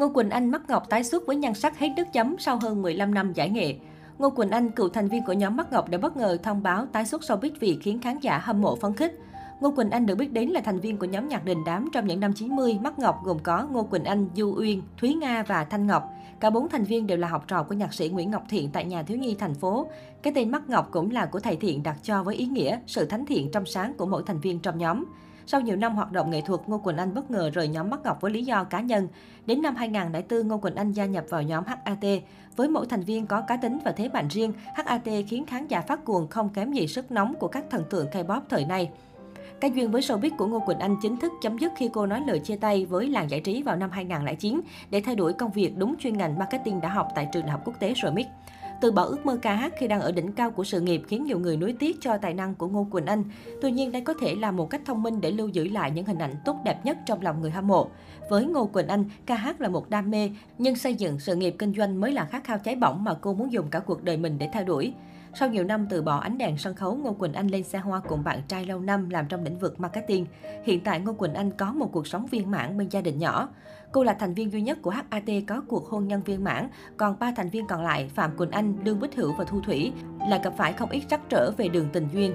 Ngô Quỳnh Anh Mắt ngọc tái xuất với nhan sắc hết nước chấm sau hơn 15 năm giải nghệ. Ngô Quỳnh Anh, cựu thành viên của nhóm Mắt Ngọc đã bất ngờ thông báo tái xuất showbiz vì khiến khán giả hâm mộ phấn khích. Ngô Quỳnh Anh được biết đến là thành viên của nhóm nhạc đình đám trong những năm 90. Mắt Ngọc gồm có Ngô Quỳnh Anh, Du Uyên, Thúy Nga và Thanh Ngọc. Cả bốn thành viên đều là học trò của nhạc sĩ Nguyễn Ngọc Thiện tại nhà thiếu nhi thành phố. Cái tên Mắt Ngọc cũng là của thầy Thiện đặt cho với ý nghĩa sự thánh thiện trong sáng của mỗi thành viên trong nhóm. Sau nhiều năm hoạt động nghệ thuật, Ngô Quỳnh Anh bất ngờ rời nhóm Mắt Ngọc với lý do cá nhân. Đến năm 2004, Ngô Quỳnh Anh gia nhập vào nhóm HAT. Với mỗi thành viên có cá tính và thế mạnh riêng, HAT khiến khán giả phát cuồng không kém gì sức nóng của các thần tượng K-pop thời nay. Cái duyên với showbiz của Ngô Quỳnh Anh chính thức chấm dứt khi cô nói lời chia tay với làng giải trí vào năm 2009 để thay đổi công việc đúng chuyên ngành marketing đã học tại trường đại học quốc tế RMIT. Từ bỏ ước mơ ca hát khi đang ở đỉnh cao của sự nghiệp khiến nhiều người nuối tiếc cho tài năng của Ngô Quỳnh Anh. Tuy nhiên, đây có thể là một cách thông minh để lưu giữ lại những hình ảnh tốt đẹp nhất trong lòng người hâm mộ. Với Ngô Quỳnh Anh, ca hát là một đam mê, nhưng xây dựng sự nghiệp kinh doanh mới là khát khao cháy bỏng mà cô muốn dùng cả cuộc đời mình để theo đuổi. Sau nhiều năm từ bỏ ánh đèn sân khấu, Ngô Quỳnh Anh lên xe hoa cùng bạn trai lâu năm làm trong lĩnh vực marketing. Hiện tại Ngô Quỳnh Anh có một cuộc sống viên mãn bên gia đình nhỏ. Cô là thành viên duy nhất của HAT có cuộc hôn nhân viên mãn, còn ba thành viên còn lại Phạm Quỳnh Anh, Lương Bích Hữu và Thu Thủy là gặp phải không ít trắc trở về đường tình duyên.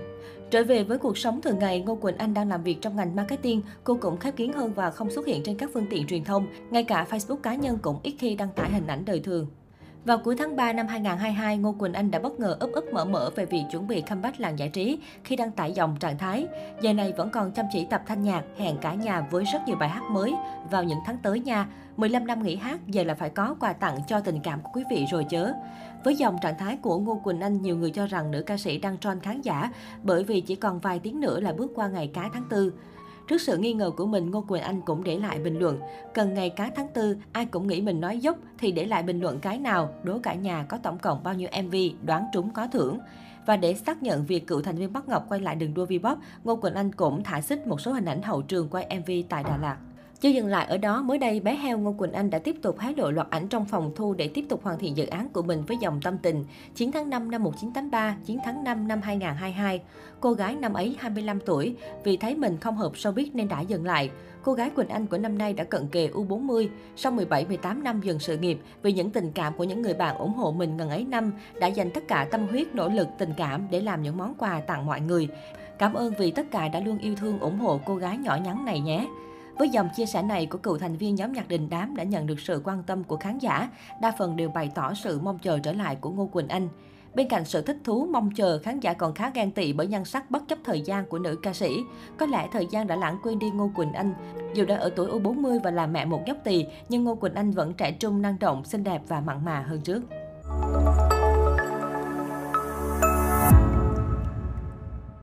Trở về với cuộc sống thường ngày, Ngô Quỳnh Anh đang làm việc trong ngành marketing. Cô cũng khép kín hơn và không xuất hiện trên các phương tiện truyền thông. Ngay cả Facebook cá nhân cũng ít khi đăng tải hình ảnh đời thường. Vào cuối tháng 3 năm 2022, Ngô Quỳnh Anh đã bất ngờ ấp ấp mở mở về việc chuẩn bị comeback làng giải trí khi đăng tải dòng trạng thái. Giờ này vẫn còn chăm chỉ tập thanh nhạc, hẹn cả nhà với rất nhiều bài hát mới vào những tháng tới nha. 15 năm nghỉ hát, giờ là phải có quà tặng cho tình cảm của quý vị rồi chớ. Với dòng trạng thái của Ngô Quỳnh Anh, nhiều người cho rằng nữ ca sĩ đang tròn khán giả bởi vì chỉ còn vài tiếng nữa là bước qua ngày cá tháng 4. Trước sự nghi ngờ của mình, Ngô Quỳnh Anh cũng để lại bình luận. Cần ngày cá tháng 4, ai cũng nghĩ mình nói dốc thì để lại bình luận cái nào, đố cả nhà có tổng cộng bao nhiêu MV, đoán trúng có thưởng. Và để xác nhận việc cựu thành viên Bắc Ngọc quay lại đường đua V-pop, Ngô Quỳnh Anh cũng thả xích một số hình ảnh hậu trường quay MV tại Đà Lạt. Chưa dừng lại ở đó, mới đây bé heo Ngô Quỳnh Anh đã tiếp tục hé lộ loạt ảnh trong phòng thu để tiếp tục hoàn thiện dự án của mình với dòng tâm tình. 9 tháng 5 năm 1983, 9 tháng 5 năm 2022. Cô gái năm ấy 25 tuổi, vì thấy mình không hợp showbiz nên đã dừng lại. Cô gái Quỳnh Anh của năm nay đã cận kề U40, sau 17-18 năm dừng sự nghiệp vì những tình cảm của những người bạn ủng hộ mình ngần ấy năm đã dành tất cả tâm huyết, nỗ lực, tình cảm để làm những món quà tặng mọi người. Cảm ơn vì tất cả đã luôn yêu thương ủng hộ cô gái nhỏ nhắn này nhé. Với dòng chia sẻ này của cựu thành viên nhóm nhạc đình đám đã nhận được sự quan tâm của khán giả, đa phần đều bày tỏ sự mong chờ trở lại của Ngô Quỳnh Anh. Bên cạnh sự thích thú, mong chờ, khán giả còn khá ghen tị bởi nhan sắc bất chấp thời gian của nữ ca sĩ. Có lẽ thời gian đã lãng quên đi Ngô Quỳnh Anh. Dù đã ở tuổi U40 và là mẹ một nhóc tỳ, nhưng Ngô Quỳnh Anh vẫn trẻ trung, năng động, xinh đẹp và mặn mà hơn trước.